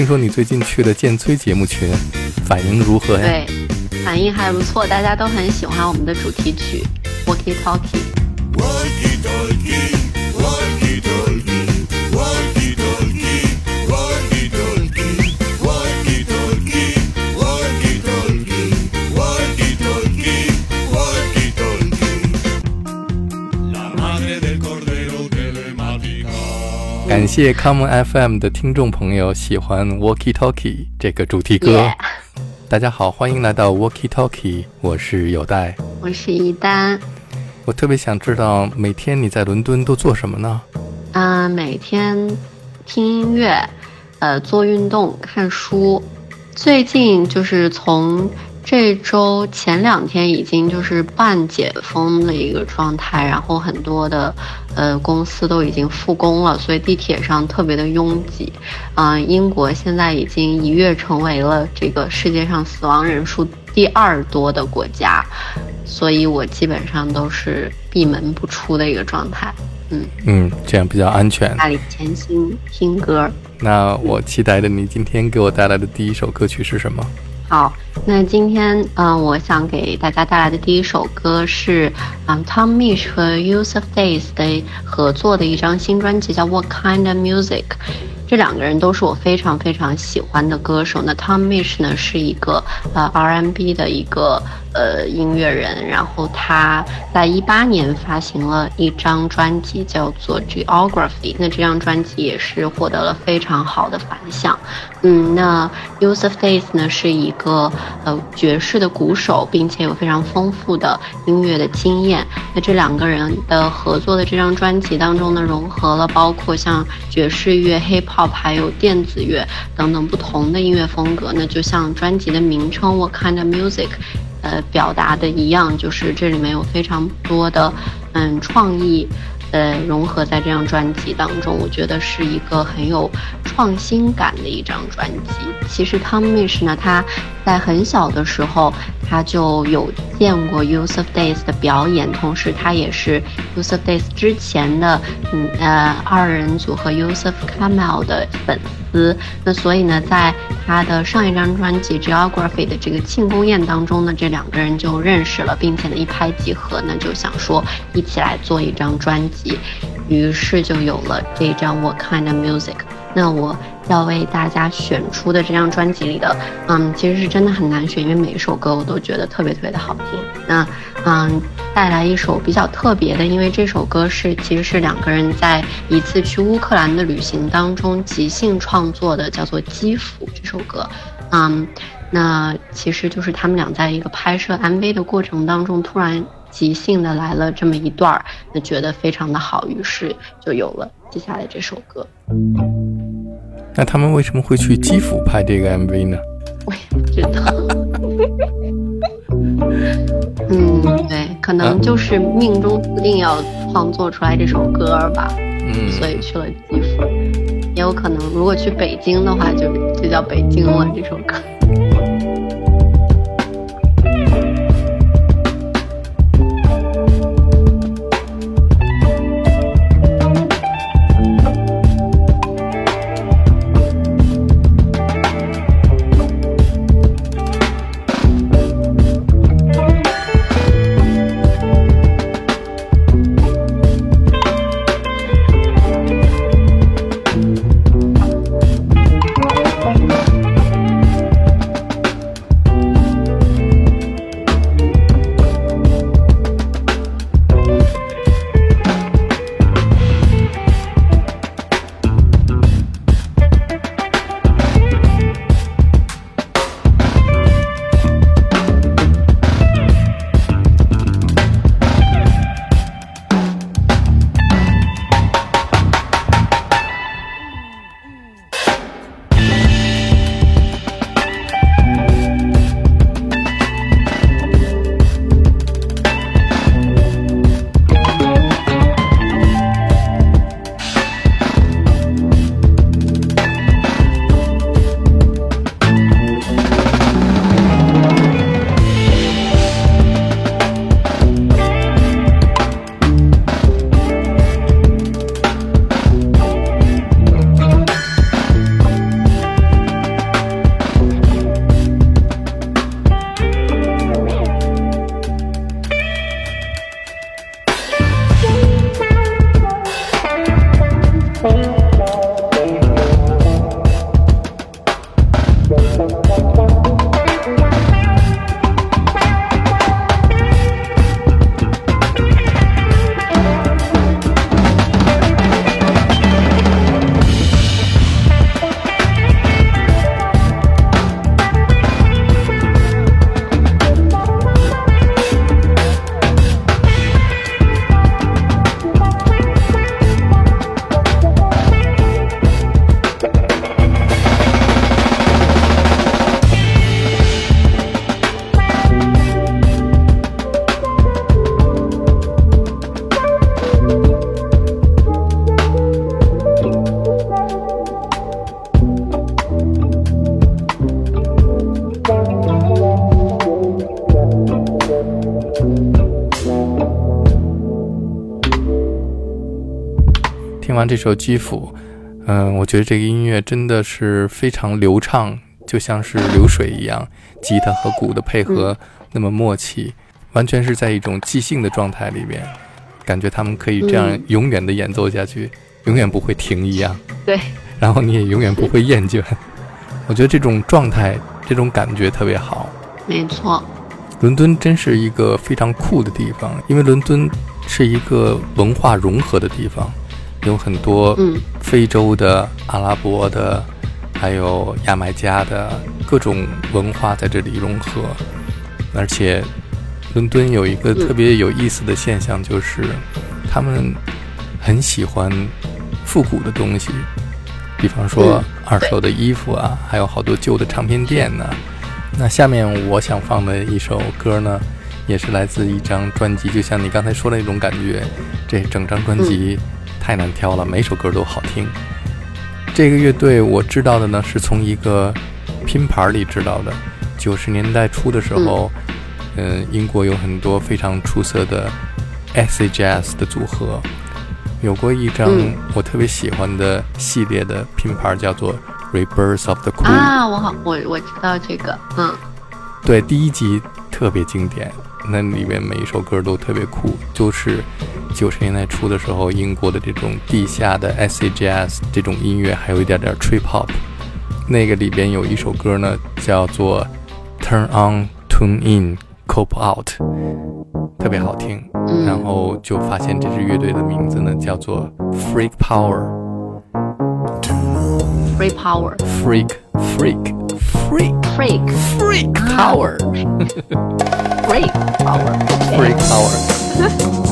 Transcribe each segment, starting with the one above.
听说你最近去了建崔节目群，反应如何呀？对，反应还不错，大家都很喜欢我们的主题曲《Walkie Talkie》。感谢 Common FM 的听众朋友喜欢 Walkie Talkie 这个主题歌。大家好，欢迎来到 Walkie Talkie，我是有代，我是一丹。我特别想知道，每天你在伦敦都做什么呢？啊，每天听音乐，呃，做运动，看书。最近就是从。这周前两天已经就是半解封的一个状态，然后很多的呃公司都已经复工了，所以地铁上特别的拥挤。嗯，英国现在已经一跃成为了这个世界上死亡人数第二多的国家，所以我基本上都是闭门不出的一个状态。嗯嗯，这样比较安全。家里潜心听歌。那我期待着你今天给我带来的第一首歌曲是什么？好，那今天嗯，我想给大家带来的第一首歌是嗯，Tom Misch 和 Use of Days 的合作的一张新专辑，叫 What Kind of Music。这两个人都是我非常非常喜欢的歌手。那 Tom Misch 呢是一个呃 R&B 的一个呃音乐人，然后他在一八年发行了一张专辑叫做 Geography。那这张专辑也是获得了非常好的反响。嗯，那 Use of Days 呢是一个呃爵士的鼓手，并且有非常丰富的音乐的经验。那这两个人的合作的这张专辑当中呢，融合了包括像爵士乐、Hip Hop。还有电子乐等等不同的音乐风格，那就像专辑的名称 What kind of music，呃，表达的一样，就是这里面有非常多的嗯创意。呃，融合在这张专辑当中，我觉得是一个很有创新感的一张专辑。其实 Tom Mish 呢，他在很小的时候他就有见过 Use of Days 的表演，同时他也是 Use of Days 之前的嗯呃二人组合 Use of Camel 的粉丝。那所以呢，在他的上一张专辑 Geography 的这个庆功宴当中呢，这两个人就认识了，并且呢一拍即合，那就想说一起来做一张专辑。于是就有了这张 What Kind of Music。那我要为大家选出的这张专辑里的，嗯，其实是真的很难选，因为每一首歌我都觉得特别特别的好听。那，嗯，带来一首比较特别的，因为这首歌是其实是两个人在一次去乌克兰的旅行当中即兴创作的，叫做《基辅》这首歌。嗯，那其实就是他们俩在一个拍摄 MV 的过程当中突然。即兴的来了这么一段儿，那觉得非常的好，于是就有了接下来这首歌。那他们为什么会去基辅拍这个 MV 呢？我也不知道。嗯，对，可能就是命中注定要创作出来这首歌吧。嗯，所以去了基辅，也有可能如果去北京的话，就就叫北京了这首歌。这首《基辅》，嗯，我觉得这个音乐真的是非常流畅，就像是流水一样，吉他和鼓的配合那么默契，完全是在一种即兴的状态里面，感觉他们可以这样永远的演奏下去，永远不会停一样。对。然后你也永远不会厌倦。我觉得这种状态、这种感觉特别好。没错。伦敦真是一个非常酷的地方，因为伦敦是一个文化融合的地方，有很多非洲的、阿拉伯的，还有牙买加的各种文化在这里融合。而且，伦敦有一个特别有意思的现象，就是他们很喜欢复古的东西，比方说二手的衣服啊，还有好多旧的唱片店呢。那下面我想放的一首歌呢，也是来自一张专辑，就像你刚才说的那种感觉。这整张专辑太难挑了，每首歌都好听。这个乐队我知道的呢，是从一个拼盘里知道的。九十年代初的时候，嗯，英国有很多非常出色的 acid jazz 的组合，有过一张我特别喜欢的系列的拼盘，叫做。Rebirth of the Queen 啊，我好，我我知道这个，嗯，对，第一集特别经典，那里面每一首歌都特别酷，就是九十年代初的时候，英国的这种地下的 acid jazz 这种音乐，还有一点点 trip hop，那个里边有一首歌呢，叫做 Turn on, Tune in, Cope out，特别好听，然后就发现这支乐队的名字呢叫做 Freak Power。Free power. Freak, freak, freak, freak, freak power. freak power. Freak power.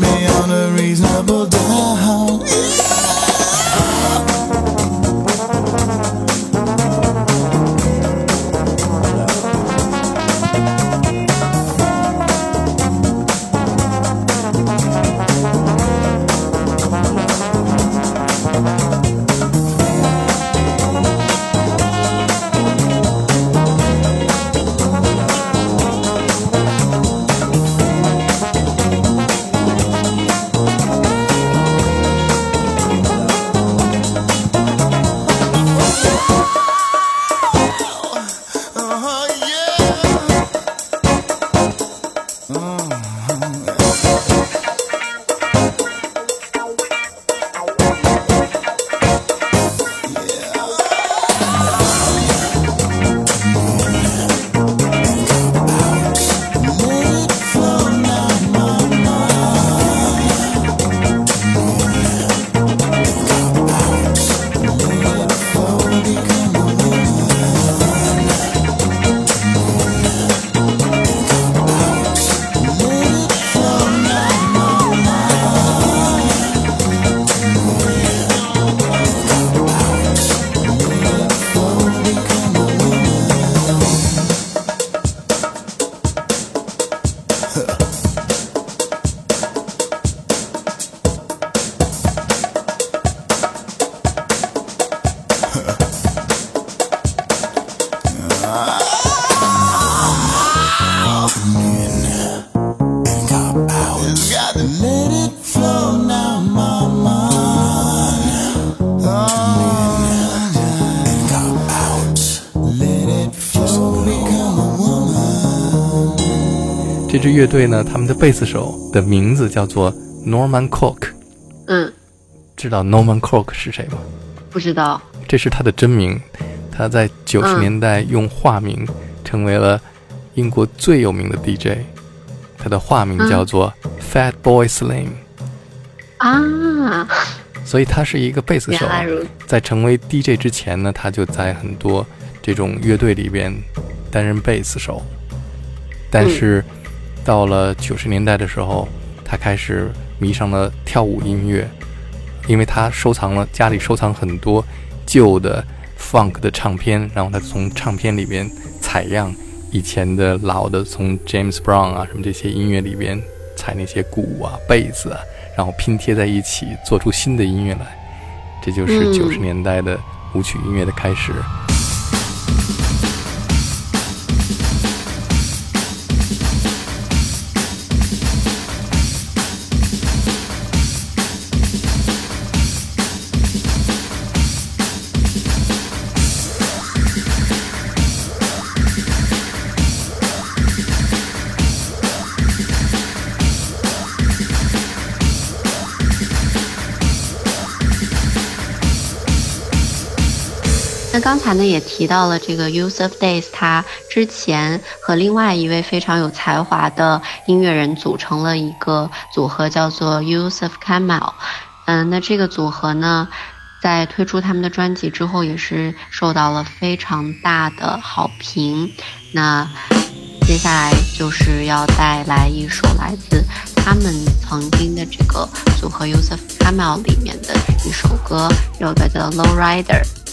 Beyond a reasonable doubt. 乐队呢，他们的贝斯手的名字叫做 Norman Cook。嗯，知道 Norman Cook 是谁吗？不知道。这是他的真名。他在九十年代用化名成为了英国最有名的 DJ。他的化名叫做 Fat Boy Slim。啊。所以他是一个贝斯手。在成为 DJ 之前呢，他就在很多这种乐队里边担任贝斯手。但是，到了九十年代的时候，他开始迷上了跳舞音乐，因为他收藏了家里收藏很多旧的 funk 的唱片，然后他从唱片里边采样以前的老的，从 James Brown 啊什么这些音乐里边采那些鼓啊、贝斯啊，然后拼贴在一起，做出新的音乐来，这就是九十年代的舞曲音乐的开始。那刚才呢也提到了这个 Use of Days，他之前和另外一位非常有才华的音乐人组成了一个组合，叫做 Use of Camel。嗯，那这个组合呢，在推出他们的专辑之后，也是受到了非常大的好评。那接下来就是要带来一首来自他们曾经的这个组合 Use of Camel 里面的一首歌，这首歌叫 Low Rider。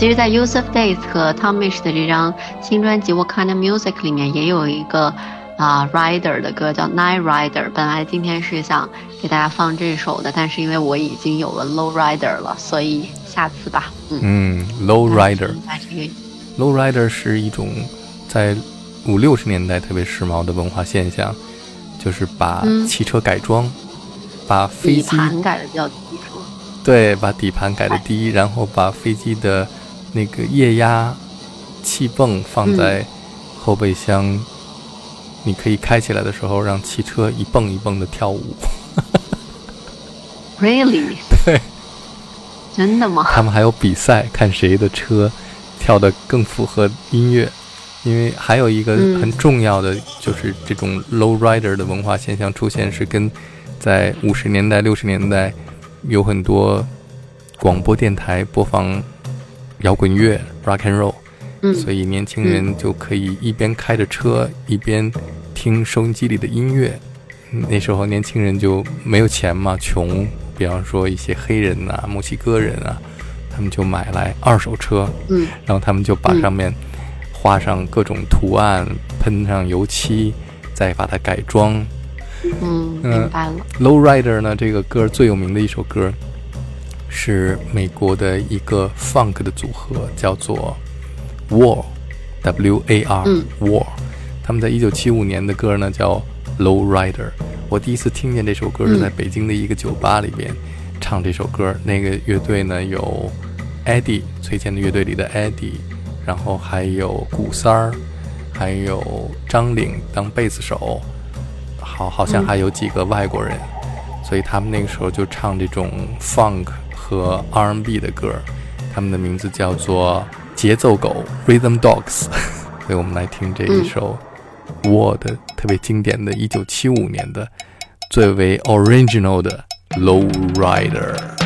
其实，在 Yusuf Days 和 Tom Misch 的这张新专辑《What Kind of Music》里面也有一个啊 Rider 的歌叫 Night Rider。本来今天是想给大家放这首的，但是因为我已经有了 Low Rider 了，所以下次吧。嗯，Low Rider，Low Rider 是一种在五六十年代特别时髦的文化现象，就是把汽车改装，把飞机改的比较低。对，把底盘改的低，然后把飞机的那个液压气泵放在后备箱，你可以开起来的时候，让汽车一蹦一蹦的跳舞。Really？对，真的吗？他们还有比赛，看谁的车跳的更符合音乐。因为还有一个很重要的，就是这种 low rider 的文化现象出现，是跟在五十年代、六十年代。有很多广播电台播放摇滚乐 （rock and roll），嗯，所以年轻人就可以一边开着车一边听收音机里的音乐。那时候年轻人就没有钱嘛，穷。比方说一些黑人呐、墨西哥人啊，他们就买来二手车，嗯，然后他们就把上面画上各种图案，喷上油漆，再把它改装。嗯，明白了。Low Rider 呢？这个歌最有名的一首歌，是美国的一个 Funk 的组合，叫做 War，W A R War。他们在一九七五年的歌呢叫 Low Rider。我第一次听见这首歌是在北京的一个酒吧里边唱这首歌。那个乐队呢有 Eddie，崔健的乐队里的 Eddie，然后还有古三儿，还有张岭当贝斯手。好，好像还有几个外国人，所以他们那个时候就唱这种 funk 和 R&B 的歌，他们的名字叫做节奏狗 Rhythm Dogs。所以我们来听这一首 War 的特别经典的1975年的最为 original 的 Low Rider。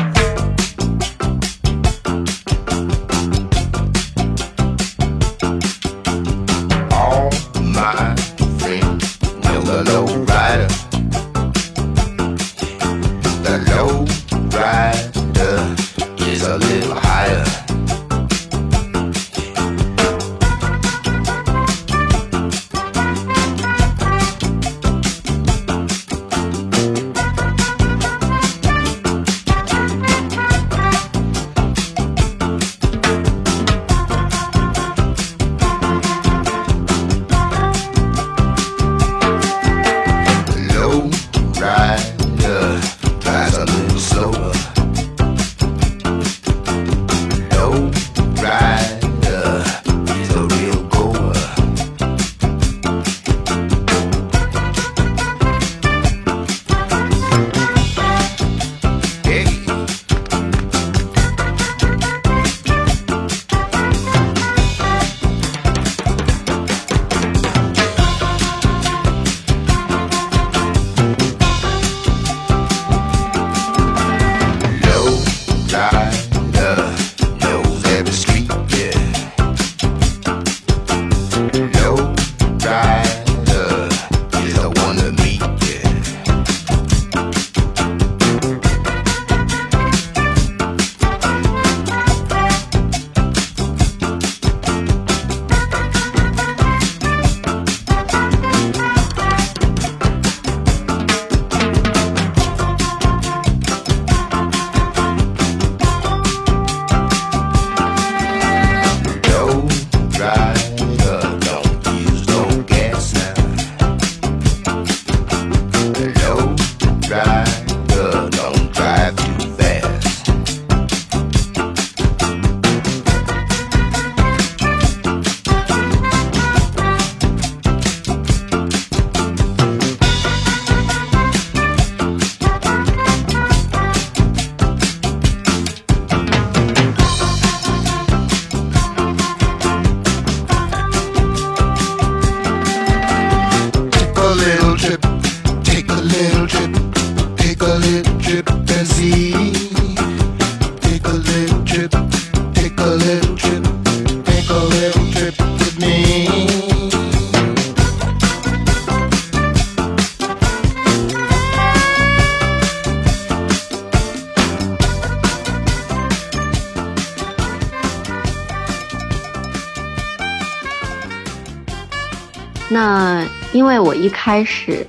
我一开始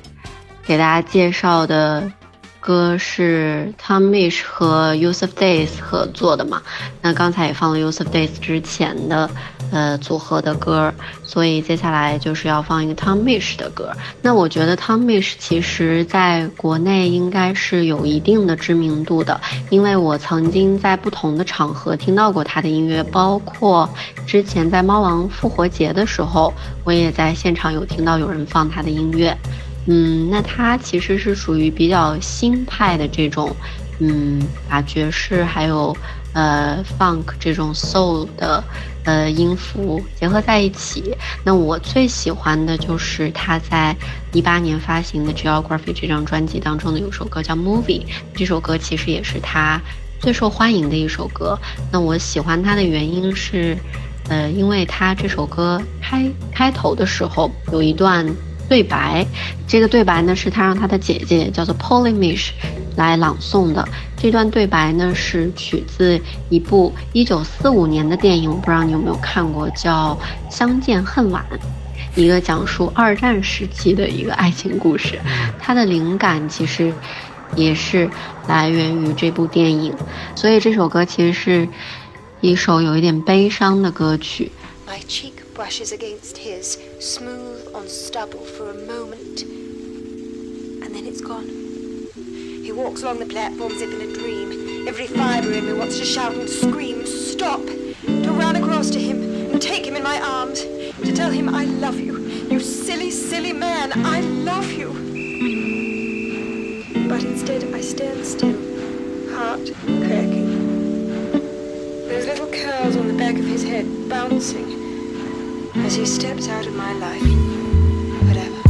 给大家介绍的。歌是 Tom Misch 和 Yusuf Days 合作的嘛？那刚才也放了 Yusuf Days 之前的呃组合的歌，所以接下来就是要放一个 Tom Mish 的歌。那我觉得 Tom Mish 其实在国内应该是有一定的知名度的，因为我曾经在不同的场合听到过他的音乐，包括之前在猫王复活节的时候，我也在现场有听到有人放他的音乐。嗯，那他其实是属于比较新派的这种，嗯，把爵士还有呃 funk 这种 soul 的呃音符结合在一起。那我最喜欢的就是他在一八年发行的 Geography 这张专辑当中的有首歌叫 Movie，这首歌其实也是他最受欢迎的一首歌。那我喜欢它的原因是，呃，因为他这首歌开开头的时候有一段。对白，这个对白呢是他让他的姐姐叫做 Polly Mish 来朗诵的。这段对白呢是取自一部1945年的电影，我不知道你有没有看过，叫《相见恨晚》，一个讲述二战时期的一个爱情故事。它的灵感其实也是来源于这部电影，所以这首歌其实是一首有一点悲伤的歌曲。Brushes against his, smooth on stubble for a moment, and then it's gone. He walks along the platform as if in a dream. Every fibre in me wants to shout and scream, stop, to run across to him and take him in my arms, to tell him I love you, you silly, silly man, I love you. But instead I stand still, heart cracking. Those little curls on the back of his head bouncing as he steps out of my life. Whatever.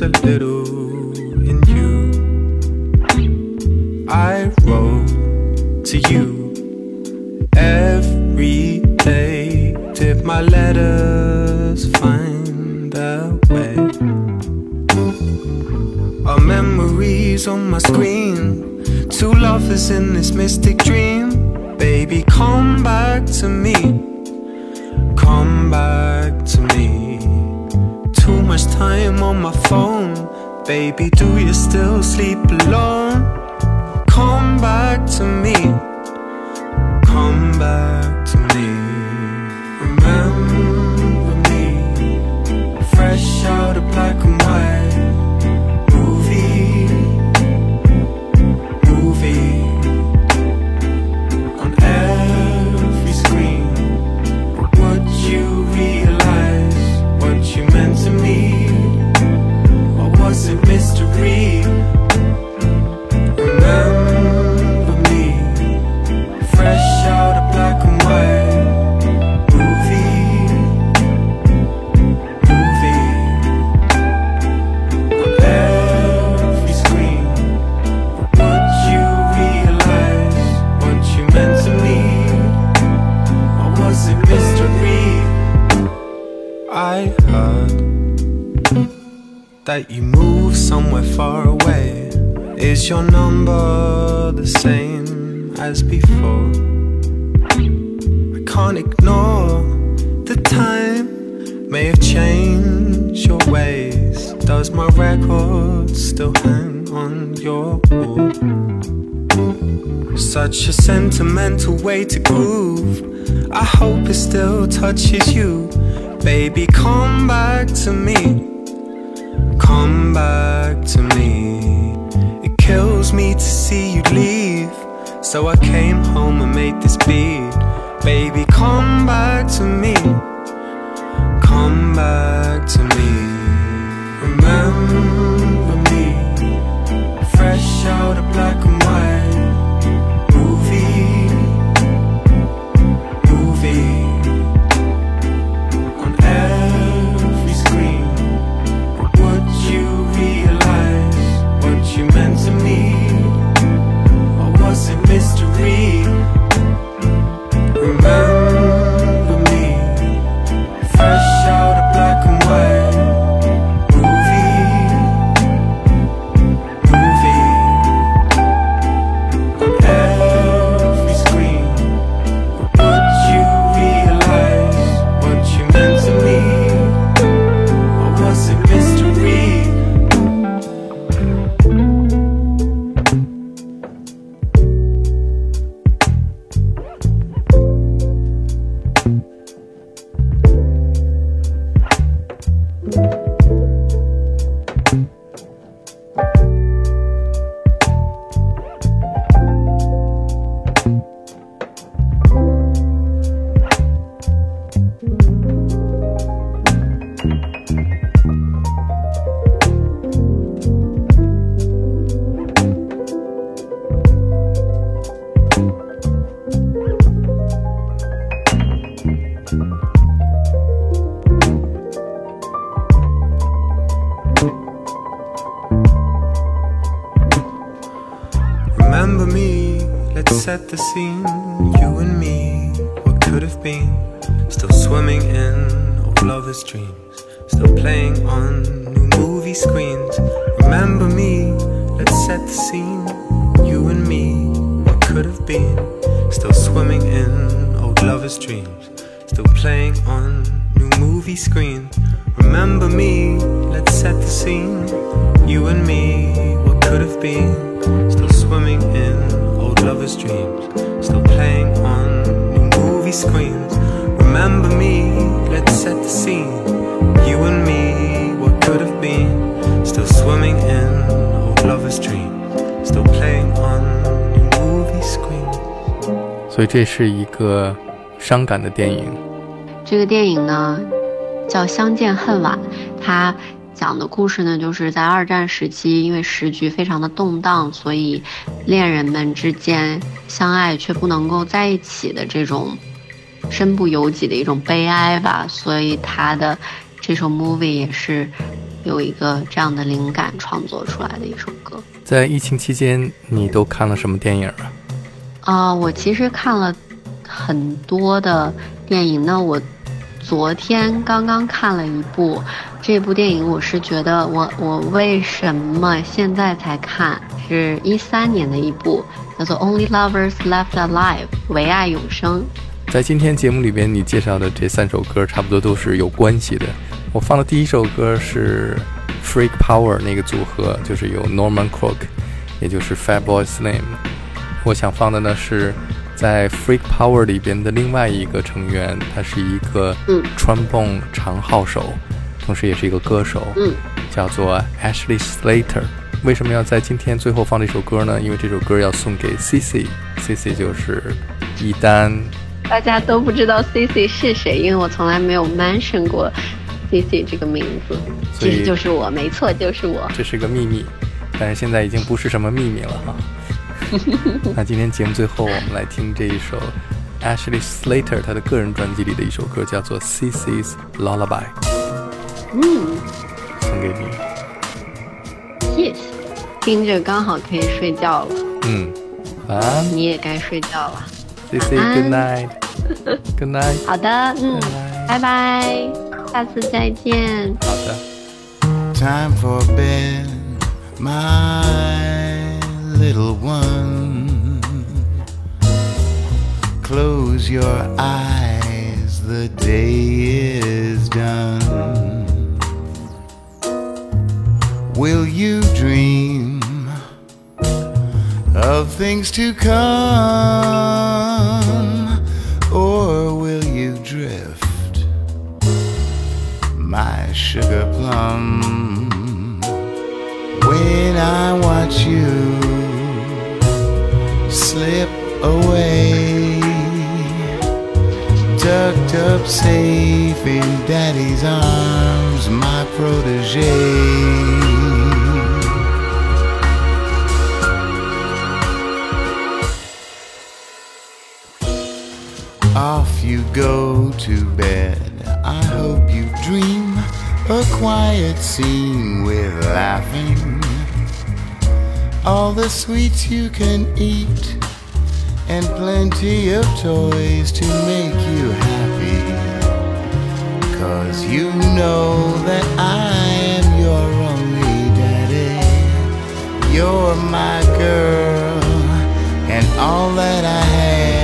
A little in you. I wrote to you sentimental way to groove. I hope it still touches you. Baby, come back to me come back to me. It kills me to see you leave. So I came home and made this beat. Baby, come back to me. Come back to me. assim. Dreams. Still playing on movie screens. 所以这是一个伤感的电影。这个电影呢，叫《相见恨晚》，它讲的故事呢，就是在二战时期，因为时局非常的动荡，所以恋人们之间相爱却不能够在一起的这种身不由己的一种悲哀吧。所以他的这首 movie 也是有一个这样的灵感创作出来的一首歌。在疫情期间，你都看了什么电影啊？啊、我其实看了很多的电影。那我昨天刚刚看了一部，这部电影我是觉得我我为什么现在才看？是一三年的一部，叫做《Only Lovers Left Alive》，唯爱永生。在今天节目里边，你介绍的这三首歌差不多都是有关系的。我放的第一首歌是 Freak Power 那个组合，就是有 Norman Cook，也就是 Fatboy Slim。我想放的呢是在 Freak Power 里边的另外一个成员，他是一个嗯 trombone 长号手，同时也是一个歌手，嗯，叫做 Ashley Slater。为什么要在今天最后放这首歌呢？因为这首歌要送给 CC，CC 就是一丹。大家都不知道 CC 是谁，因为我从来没有 mention 过 CC 这个名字。所以其实就是我，没错，就是我。这是个秘密，但是现在已经不是什么秘密了哈。那今天节目最后，我们来听这一首 Ashley Slater 他的个人专辑里的一首歌，叫做《CC's Lullaby》，嗯，送给你。谢谢。听着刚好可以睡觉了，嗯，晚安你也该睡觉了。，CC。Good night，Good night。好的，嗯，拜拜，下次再见。好的。 Time for bed, my little one. Close your eyes, the day is done. Will you dream of things to come, Sugar. When I watch you slip away, tucked up safe in daddy's arms, my protege. Off you go to bed. A quiet scene with laughing. All the sweets you can eat, and plenty of toys to make you happy. Cause you know that I am your only daddy. You're my girl, and all that I have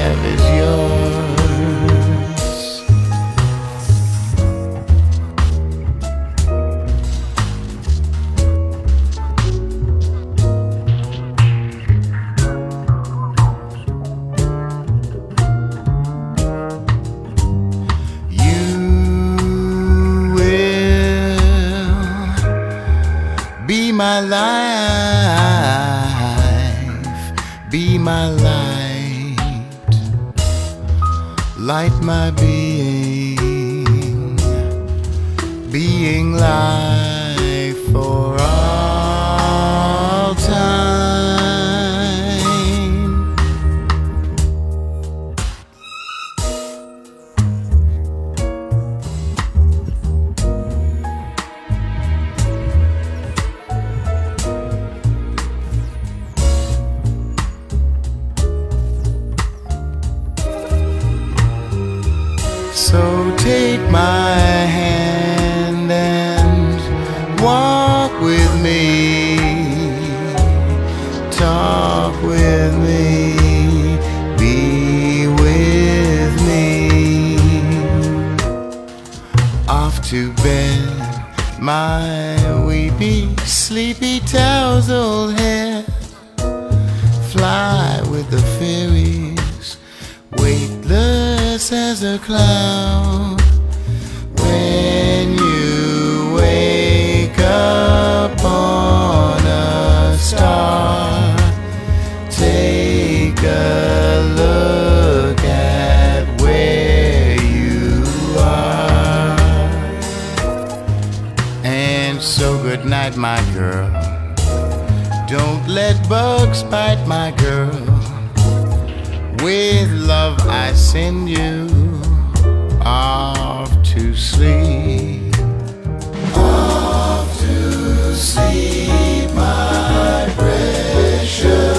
Talk with me. Be with me. Off to bed, my weepy, sleepy, tousled hair. Fly with the fairies, weightless as a cloud. My girl. Don't let bugs bite, my girl. With love, I send you off to sleep. Off to sleep, my precious